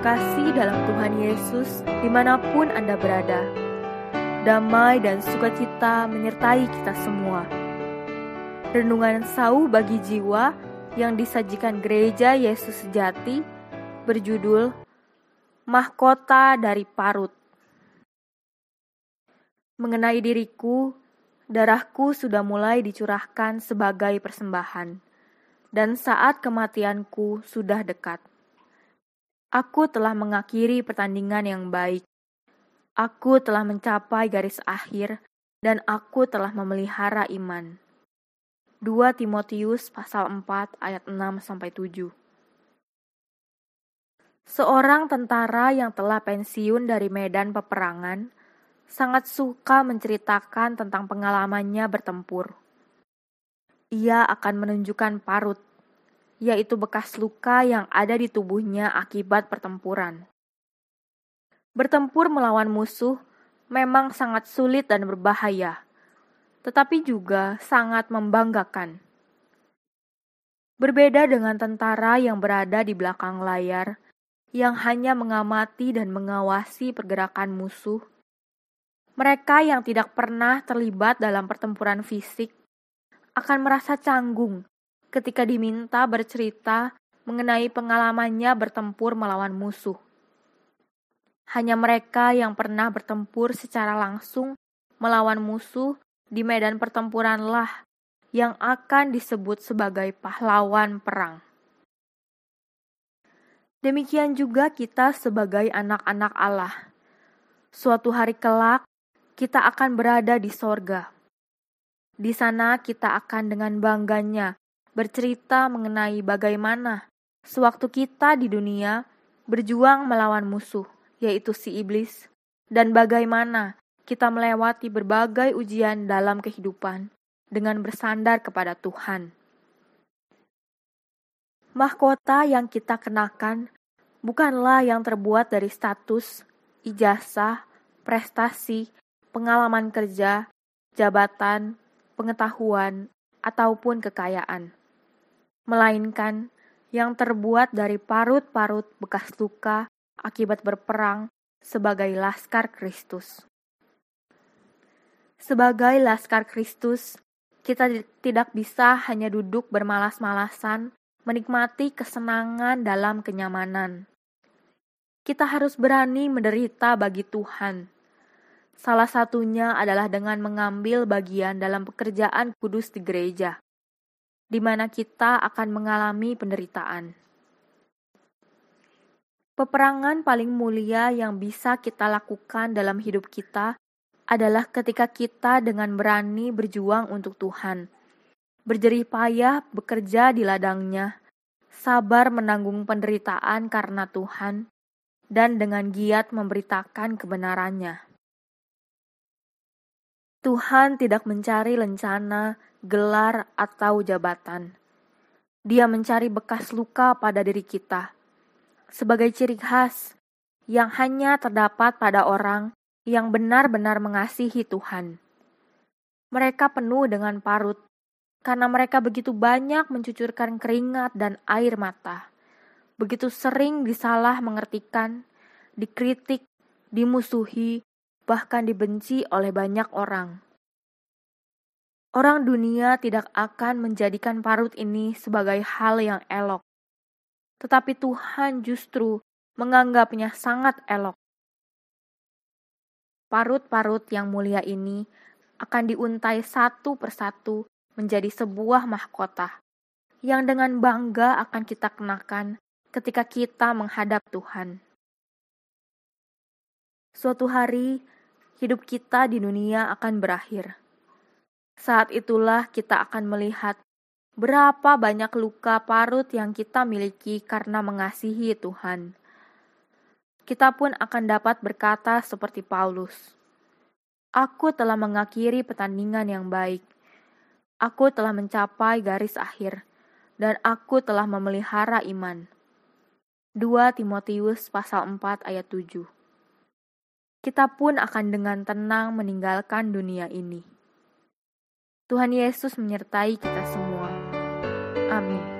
kasih dalam Tuhan Yesus di mana pun Anda berada. Damai dan sukacita menyertai kita semua. Renungan sau bagi jiwa yang disajikan gereja Yesus sejati berjudul Mahkota dari Parut. Mengenai diriku, darahku sudah mulai dicurahkan sebagai persembahan, dan saat kematianku sudah dekat. Aku telah mengakhiri pertandingan yang baik. Aku telah mencapai garis akhir dan aku telah memelihara iman. 2 Timotius pasal 4 ayat 6 sampai 7. Seorang tentara yang telah pensiun dari medan peperangan sangat suka menceritakan tentang pengalamannya bertempur. Ia akan menunjukkan parut yaitu bekas luka yang ada di tubuhnya akibat pertempuran. Bertempur melawan musuh memang sangat sulit dan berbahaya, tetapi juga sangat membanggakan. Berbeda dengan tentara yang berada di belakang layar, yang hanya mengamati dan mengawasi pergerakan musuh, mereka yang tidak pernah terlibat dalam pertempuran fisik akan merasa canggung ketika diminta bercerita mengenai pengalamannya bertempur melawan musuh. Hanya mereka yang pernah bertempur secara langsung melawan musuh di medan pertempuranlah yang akan disebut sebagai pahlawan perang. Demikian juga kita sebagai anak-anak Allah. Suatu hari kelak, kita akan berada di sorga. Di sana kita akan dengan bangganya bercerita mengenai bagaimana sewaktu kita di dunia berjuang melawan musuh, yaitu si iblis, dan bagaimana kita melewati berbagai ujian dalam kehidupan dengan bersandar kepada Tuhan. Mahkota yang kita kenakan bukanlah yang terbuat dari status, ijazah, prestasi, pengalaman kerja, jabatan, pengetahuan, ataupun kekayaan melainkan yang terbuat dari parut-parut bekas luka akibat berperang sebagai laskar Kristus. Sebagai laskar Kristus, kita tidak bisa hanya duduk bermalas-malasan menikmati kesenangan dalam kenyamanan. Kita harus berani menderita bagi Tuhan. Salah satunya adalah dengan mengambil bagian dalam pekerjaan kudus di gereja di mana kita akan mengalami penderitaan. Peperangan paling mulia yang bisa kita lakukan dalam hidup kita adalah ketika kita dengan berani berjuang untuk Tuhan, berjerih payah bekerja di ladangnya, sabar menanggung penderitaan karena Tuhan, dan dengan giat memberitakan kebenarannya. Tuhan tidak mencari lencana gelar, atau jabatan. Dia mencari bekas luka pada diri kita sebagai ciri khas yang hanya terdapat pada orang yang benar-benar mengasihi Tuhan. Mereka penuh dengan parut karena mereka begitu banyak mencucurkan keringat dan air mata, begitu sering disalah mengertikan, dikritik, dimusuhi, bahkan dibenci oleh banyak orang. Orang dunia tidak akan menjadikan parut ini sebagai hal yang elok, tetapi Tuhan justru menganggapnya sangat elok. Parut-parut yang mulia ini akan diuntai satu persatu menjadi sebuah mahkota yang dengan bangga akan kita kenakan ketika kita menghadap Tuhan. Suatu hari, hidup kita di dunia akan berakhir saat itulah kita akan melihat berapa banyak luka parut yang kita miliki karena mengasihi Tuhan. Kita pun akan dapat berkata seperti Paulus, "Aku telah mengakhiri pertandingan yang baik. Aku telah mencapai garis akhir, dan aku telah memelihara iman." 2 Timotius pasal 4 ayat 7 Kita pun akan dengan tenang meninggalkan dunia ini. Tuhan Yesus menyertai kita semua. Amin.